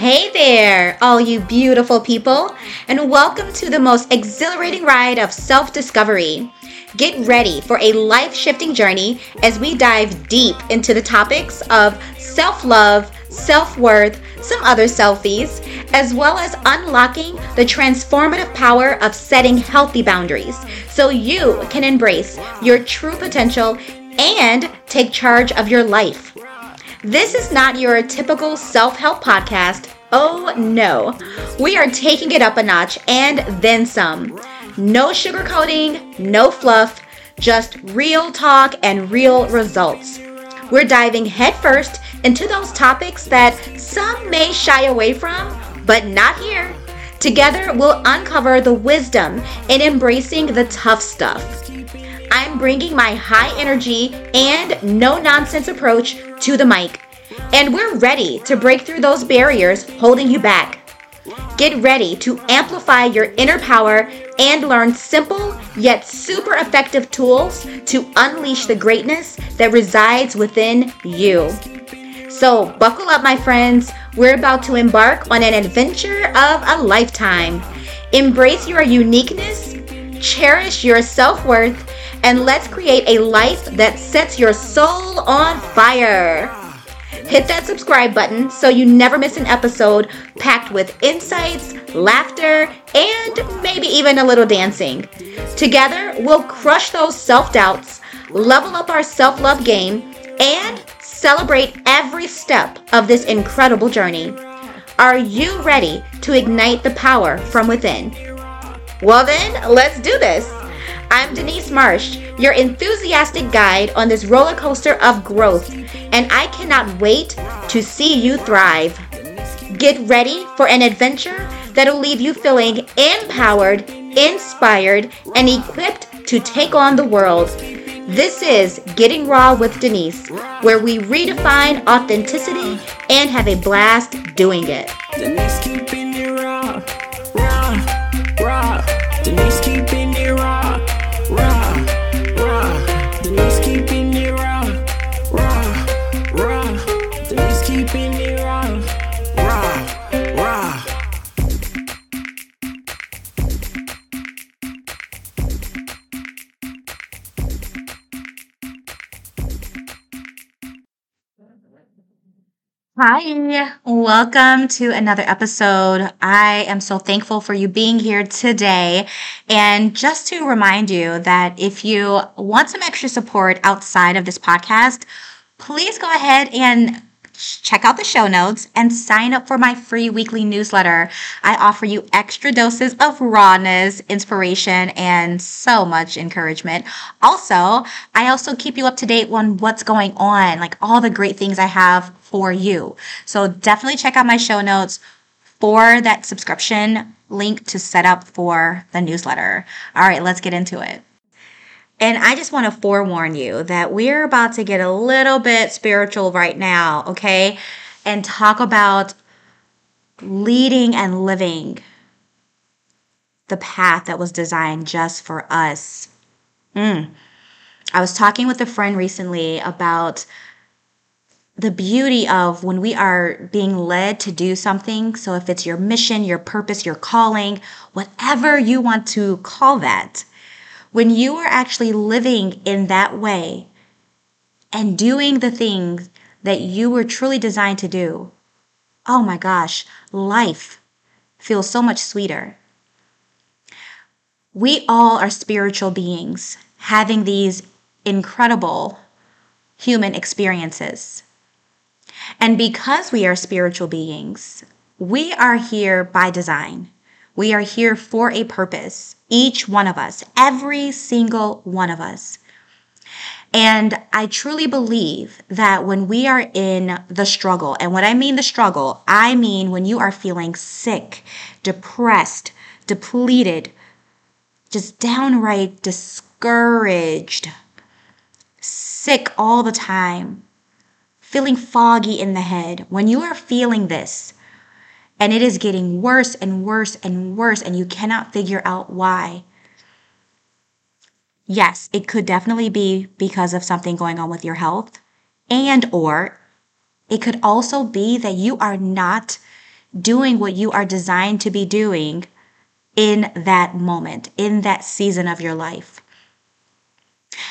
Hey there, all you beautiful people, and welcome to the most exhilarating ride of self discovery. Get ready for a life shifting journey as we dive deep into the topics of self love, self worth, some other selfies, as well as unlocking the transformative power of setting healthy boundaries so you can embrace your true potential and take charge of your life. This is not your typical self help podcast. Oh no. We are taking it up a notch and then some. No sugarcoating, no fluff, just real talk and real results. We're diving headfirst into those topics that some may shy away from, but not here. Together, we'll uncover the wisdom in embracing the tough stuff. I'm bringing my high energy and no nonsense approach to the mic. And we're ready to break through those barriers holding you back. Get ready to amplify your inner power and learn simple yet super effective tools to unleash the greatness that resides within you. So, buckle up, my friends. We're about to embark on an adventure of a lifetime. Embrace your uniqueness, cherish your self worth, and let's create a life that sets your soul on fire. Hit that subscribe button so you never miss an episode packed with insights, laughter, and maybe even a little dancing. Together, we'll crush those self doubts, level up our self love game, and celebrate every step of this incredible journey. Are you ready to ignite the power from within? Well, then, let's do this. I'm Denise Marsh, your enthusiastic guide on this roller coaster of growth, and I cannot wait to see you thrive. Get ready for an adventure that'll leave you feeling empowered, inspired, and equipped to take on the world. This is Getting Raw with Denise, where we redefine authenticity and have a blast doing it. Hi, welcome to another episode. I am so thankful for you being here today. And just to remind you that if you want some extra support outside of this podcast, please go ahead and check out the show notes and sign up for my free weekly newsletter. I offer you extra doses of rawness, inspiration, and so much encouragement. Also, I also keep you up to date on what's going on, like all the great things I have for you. So definitely check out my show notes for that subscription link to set up for the newsletter. All right, let's get into it. And I just want to forewarn you that we're about to get a little bit spiritual right now, okay? And talk about leading and living the path that was designed just for us. Mm. I was talking with a friend recently about the beauty of when we are being led to do something. So, if it's your mission, your purpose, your calling, whatever you want to call that, when you are actually living in that way and doing the things that you were truly designed to do, oh my gosh, life feels so much sweeter. We all are spiritual beings having these incredible human experiences. And because we are spiritual beings, we are here by design. We are here for a purpose, each one of us, every single one of us. And I truly believe that when we are in the struggle, and when I mean the struggle, I mean when you are feeling sick, depressed, depleted, just downright discouraged, sick all the time, feeling foggy in the head, when you are feeling this, and it is getting worse and worse and worse, and you cannot figure out why. Yes, it could definitely be because of something going on with your health and or It could also be that you are not doing what you are designed to be doing in that moment, in that season of your life.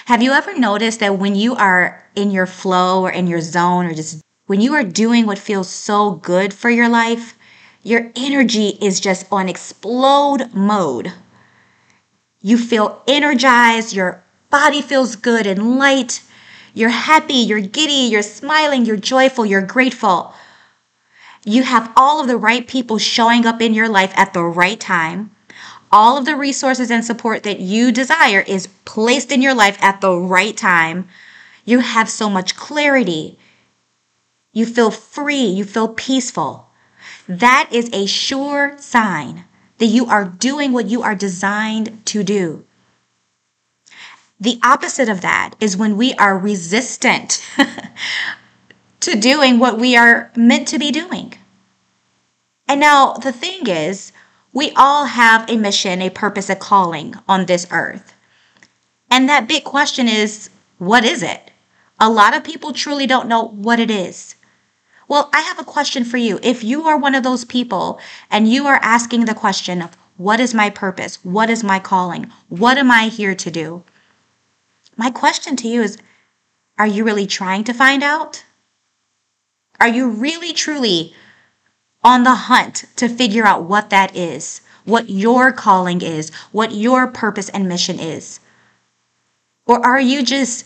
Have you ever noticed that when you are in your flow or in your zone or just when you are doing what feels so good for your life, your energy is just on explode mode. You feel energized, your body feels good and light. You're happy, you're giddy, you're smiling, you're joyful, you're grateful. You have all of the right people showing up in your life at the right time. All of the resources and support that you desire is placed in your life at the right time. You have so much clarity. You feel free. You feel peaceful. That is a sure sign that you are doing what you are designed to do. The opposite of that is when we are resistant to doing what we are meant to be doing. And now the thing is, we all have a mission, a purpose, a calling on this earth. And that big question is, what is it? A lot of people truly don't know what it is. Well, I have a question for you. If you are one of those people and you are asking the question of, what is my purpose? What is my calling? What am I here to do? My question to you is, are you really trying to find out? Are you really truly on the hunt to figure out what that is, what your calling is, what your purpose and mission is? Or are you just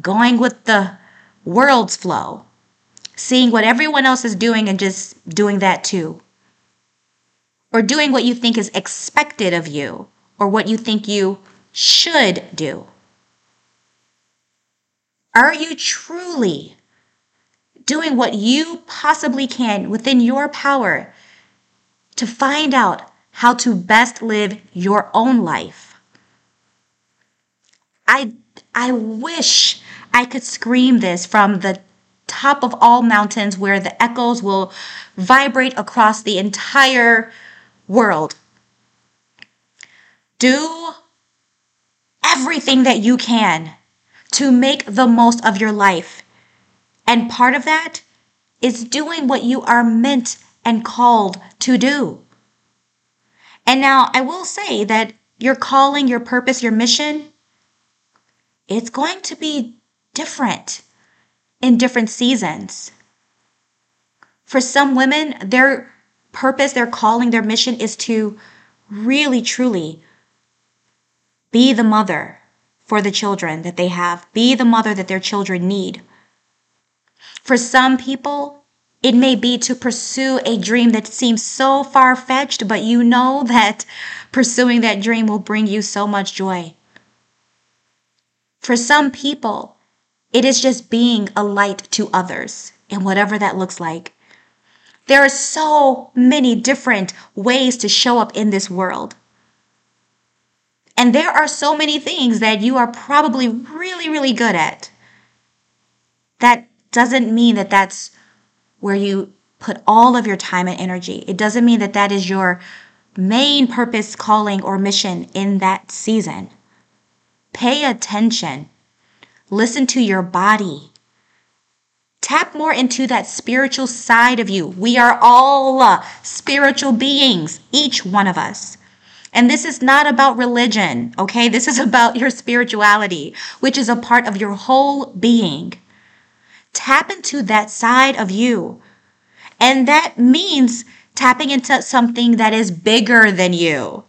going with the world's flow, seeing what everyone else is doing and just doing that too? Or doing what you think is expected of you, or what you think you should do? Are you truly doing what you possibly can within your power to find out how to best live your own life. I, I wish I could scream this from the top of all mountains where the echoes will vibrate across the entire world. Do everything that you can to make the most of your life and part of that is doing what you are meant and called to do. And now I will say that your calling, your purpose, your mission, it's going to be different in different seasons. For some women, their purpose, their calling, their mission is to really, truly be the mother for the children that they have, be the mother that their children need. For some people, it may be to pursue a dream that seems so far fetched, but you know that pursuing that dream will bring you so much joy. For some people, it is just being a light to others, and whatever that looks like. There are so many different ways to show up in this world. And there are so many things that you are probably really, really good at that doesn't mean that that's where you put all of your time and energy. It doesn't mean that that is your main purpose, calling, or mission in that season. Pay attention. Listen to your body. Tap more into that spiritual side of you. We are all uh, spiritual beings, each one of us. And this is not about religion, okay? This is about your spirituality, which is a part of your whole being. Tap into that side of you. And that means tapping into something that is bigger than you.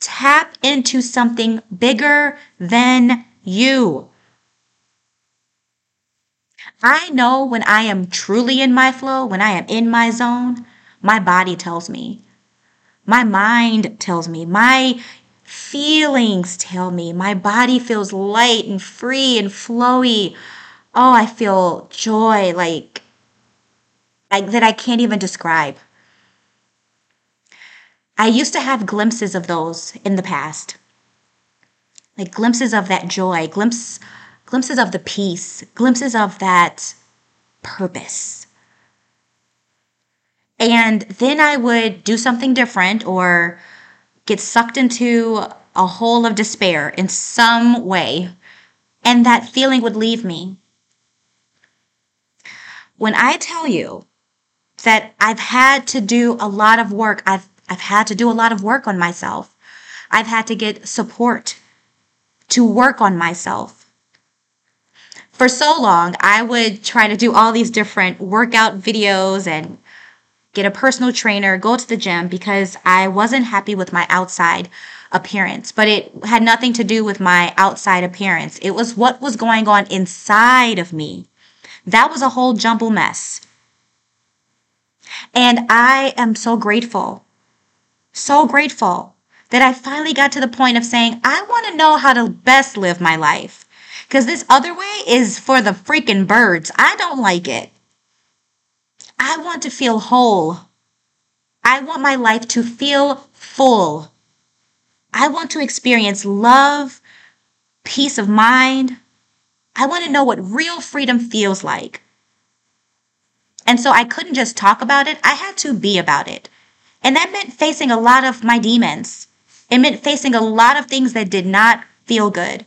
Tap into something bigger than you. I know when I am truly in my flow, when I am in my zone, my body tells me. My mind tells me. My feelings tell me. My body feels light and free and flowy oh, I feel joy like like that I can't even describe. I used to have glimpses of those in the past. Like glimpses of that joy, glimpse glimpses of the peace, glimpses of that purpose. And then I would do something different or get sucked into a hole of despair in some way, and that feeling would leave me. When I tell you that I've had to do a lot of work, I've, I've had to do a lot of work on myself. I've had to get support to work on myself. For so long, I would try to do all these different workout videos and get a personal trainer, go to the gym because I wasn't happy with my outside appearance. But it had nothing to do with my outside appearance. It was what was going on inside of me. That was a whole jumble mess. And I am so grateful, so grateful that I finally got to the point of saying, I want to know how to best live my life. Because this other way is for the freaking birds. I don't like it. I want to feel whole. I want my life to feel full. I want to experience love, peace of mind. I want to know what real freedom feels like. And so I couldn't just talk about it, I had to be about it. And that meant facing a lot of my demons. It meant facing a lot of things that did not feel good.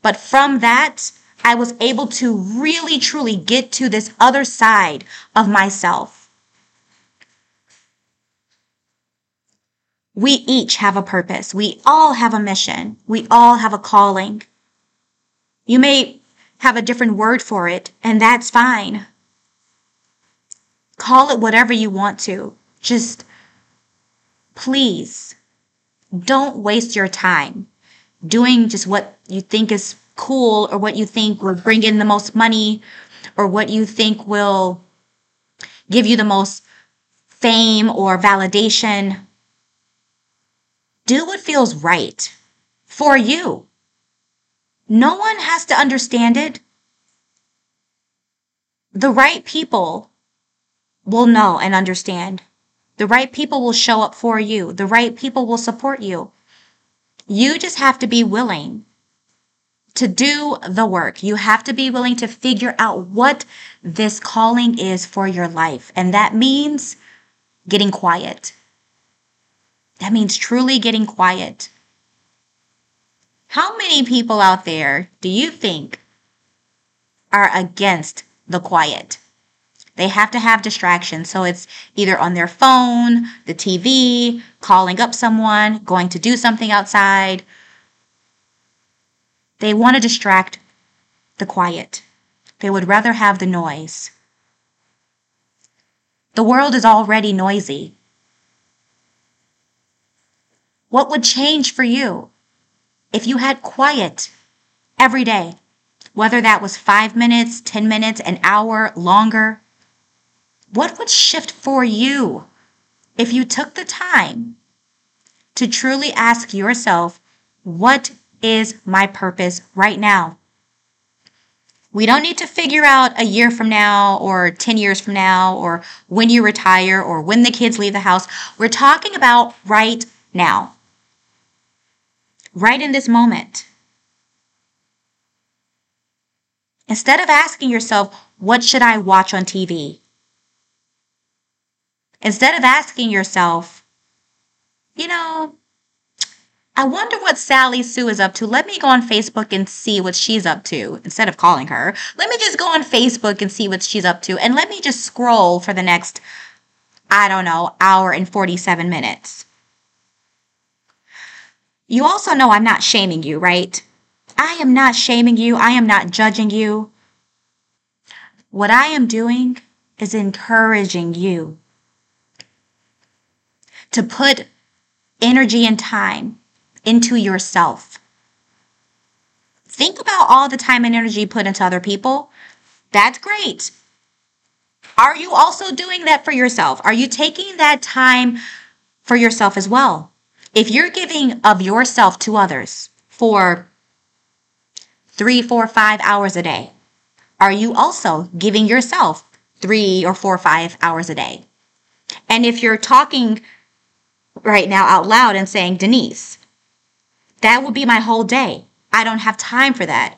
But from that, I was able to really truly get to this other side of myself. We each have a purpose. We all have a mission. We all have a calling. You may have a different word for it, and that's fine. Call it whatever you want to. Just please don't waste your time doing just what you think is cool or what you think will bring in the most money or what you think will give you the most fame or validation. Do what feels right for you. No one has to understand it. The right people will know and understand. The right people will show up for you. The right people will support you. You just have to be willing to do the work. You have to be willing to figure out what this calling is for your life. And that means getting quiet. That means truly getting quiet. How many people out there do you think are against the quiet? They have to have distractions. So it's either on their phone, the TV, calling up someone, going to do something outside, they want to distract the quiet. They would rather have the noise. The world is already noisy. What would change for you if you had quiet every day? Whether that was five minutes, 10 minutes, an hour, longer. What would shift for you if you took the time to truly ask yourself, what is my purpose right now. We don't need to figure out a year from now or 10 years from now or when you retire or when the kids leave the house. We're talking about right now, right in this moment. Instead of asking yourself, what should I watch on TV? Instead of asking yourself, you know, I wonder what Sally Sue is up to. Let me go on Facebook and see what she's up to instead of calling her. Let me just go on Facebook and see what she's up to. And let me just scroll for the next, I don't know, hour and 47 minutes. You also know I'm not shaming you, right? I am not shaming you. I am not judging you. What I am doing is encouraging you to put energy and time into yourself. Think about all the time and energy put into other people. That's great. Are you also doing that for yourself? Are you taking that time for yourself as well? If you're giving of yourself to others for three, four, five hours a day, are you also giving yourself three or four, five hours a day? And if you're talking right now out loud and saying, Denise, that would be my whole day. I don't have time for that.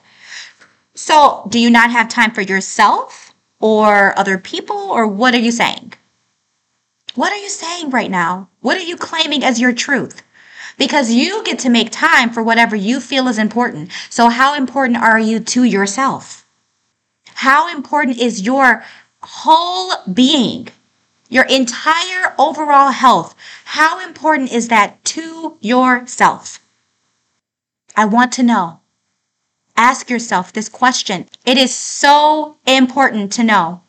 So, do you not have time for yourself or other people, or what are you saying? What are you saying right now? What are you claiming as your truth? Because you get to make time for whatever you feel is important. So, how important are you to yourself? How important is your whole being, your entire overall health, how important is that to yourself? I want to know. Ask yourself this question. It is so important to know.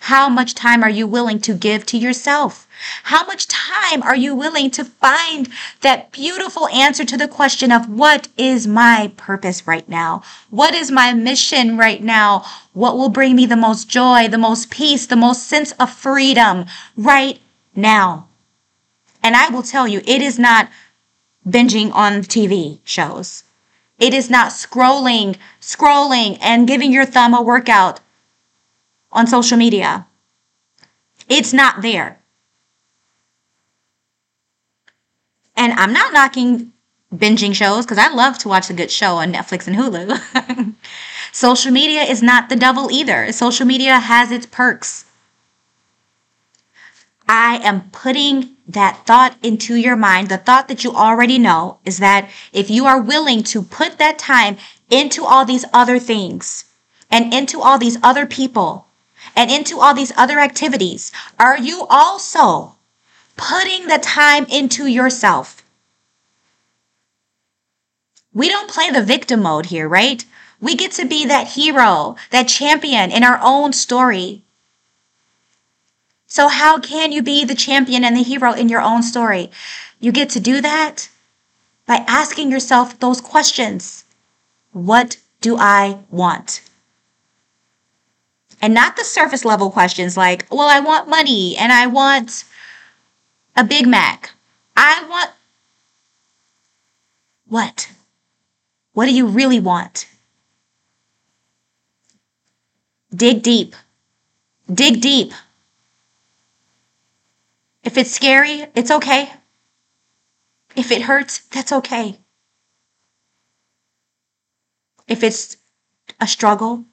How much time are you willing to give to yourself? How much time are you willing to find that beautiful answer to the question of what is my purpose right now? What is my mission right now? What will bring me the most joy, the most peace, the most sense of freedom right now? And I will tell you, it is not binging on TV shows. It is not scrolling, scrolling and giving your thumb a workout on social media. It's not there. And I'm not knocking binging shows because I love to watch a good show on Netflix and Hulu. social media is not the devil either. Social media has its perks. I am putting that thought into your mind. The thought that you already know is that if you are willing to put that time into all these other things and into all these other people, and into all these other activities, are you also putting the time into yourself? We don't play the victim mode here, right? We get to be that hero, that champion in our own story. So, how can you be the champion and the hero in your own story? You get to do that by asking yourself those questions What do I want? And not the surface level questions like, well, I want money and I want a Big Mac. I want what? What do you really want? Dig deep. Dig deep. If it's scary, it's okay. If it hurts, that's okay. If it's a struggle,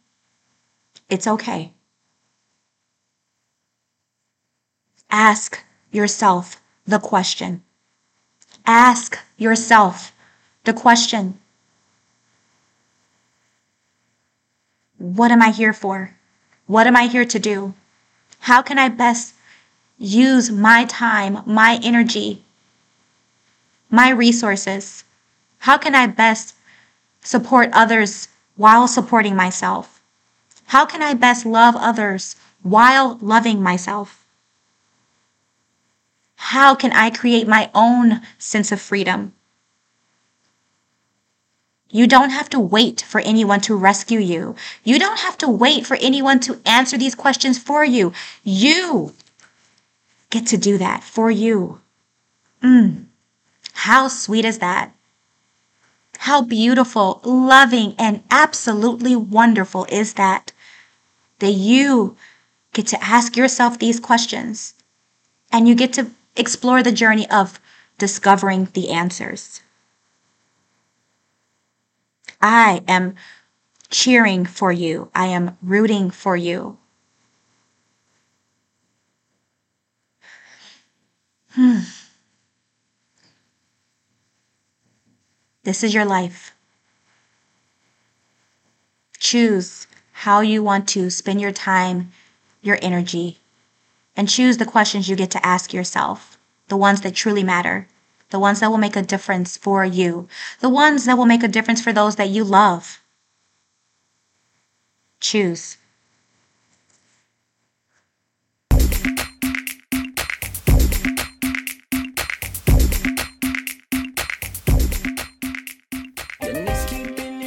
it's okay. Ask yourself the question. Ask yourself the question. What am I here for? What am I here to do? How can I best use my time, my energy, my resources? How can I best support others while supporting myself? How can I best love others while loving myself? How can I create my own sense of freedom? You don't have to wait for anyone to rescue you. You don't have to wait for anyone to answer these questions for you. You get to do that for you. Mm. How sweet is that? How beautiful, loving, and absolutely wonderful is that? that you get to ask yourself these questions and you get to explore the journey of discovering the answers. I am cheering for you. I am rooting for you. Hmm. This is your life. Choose how you want to spend your time, your energy, and choose the questions you get to ask yourself, the ones that truly matter, the ones that will make a difference for you, the ones that will make a difference for those that you love. Choose.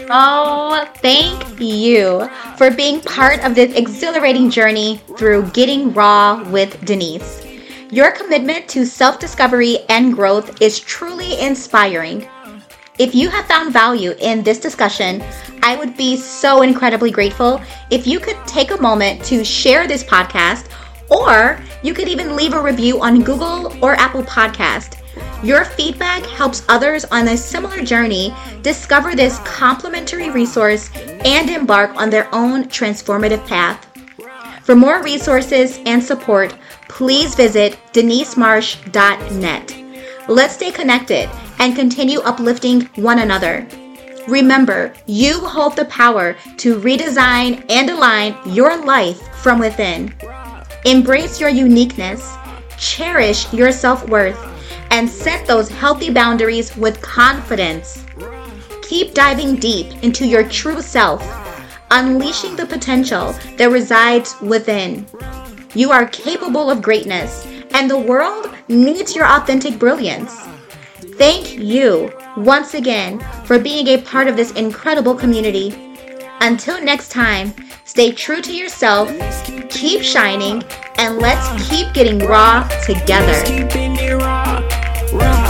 Oh, thank you for being part of this exhilarating journey through Getting Raw with Denise. Your commitment to self discovery and growth is truly inspiring. If you have found value in this discussion, I would be so incredibly grateful if you could take a moment to share this podcast, or you could even leave a review on Google or Apple Podcast. Your feedback helps others on a similar journey discover this complimentary resource and embark on their own transformative path. For more resources and support, please visit denisemarsh.net. Let's stay connected and continue uplifting one another. Remember, you hold the power to redesign and align your life from within. Embrace your uniqueness, cherish your self worth, and set those healthy boundaries with confidence. Keep diving deep into your true self, unleashing the potential that resides within. You are capable of greatness, and the world needs your authentic brilliance. Thank you once again for being a part of this incredible community. Until next time, stay true to yourself, keep shining, and let's keep getting raw together. Denise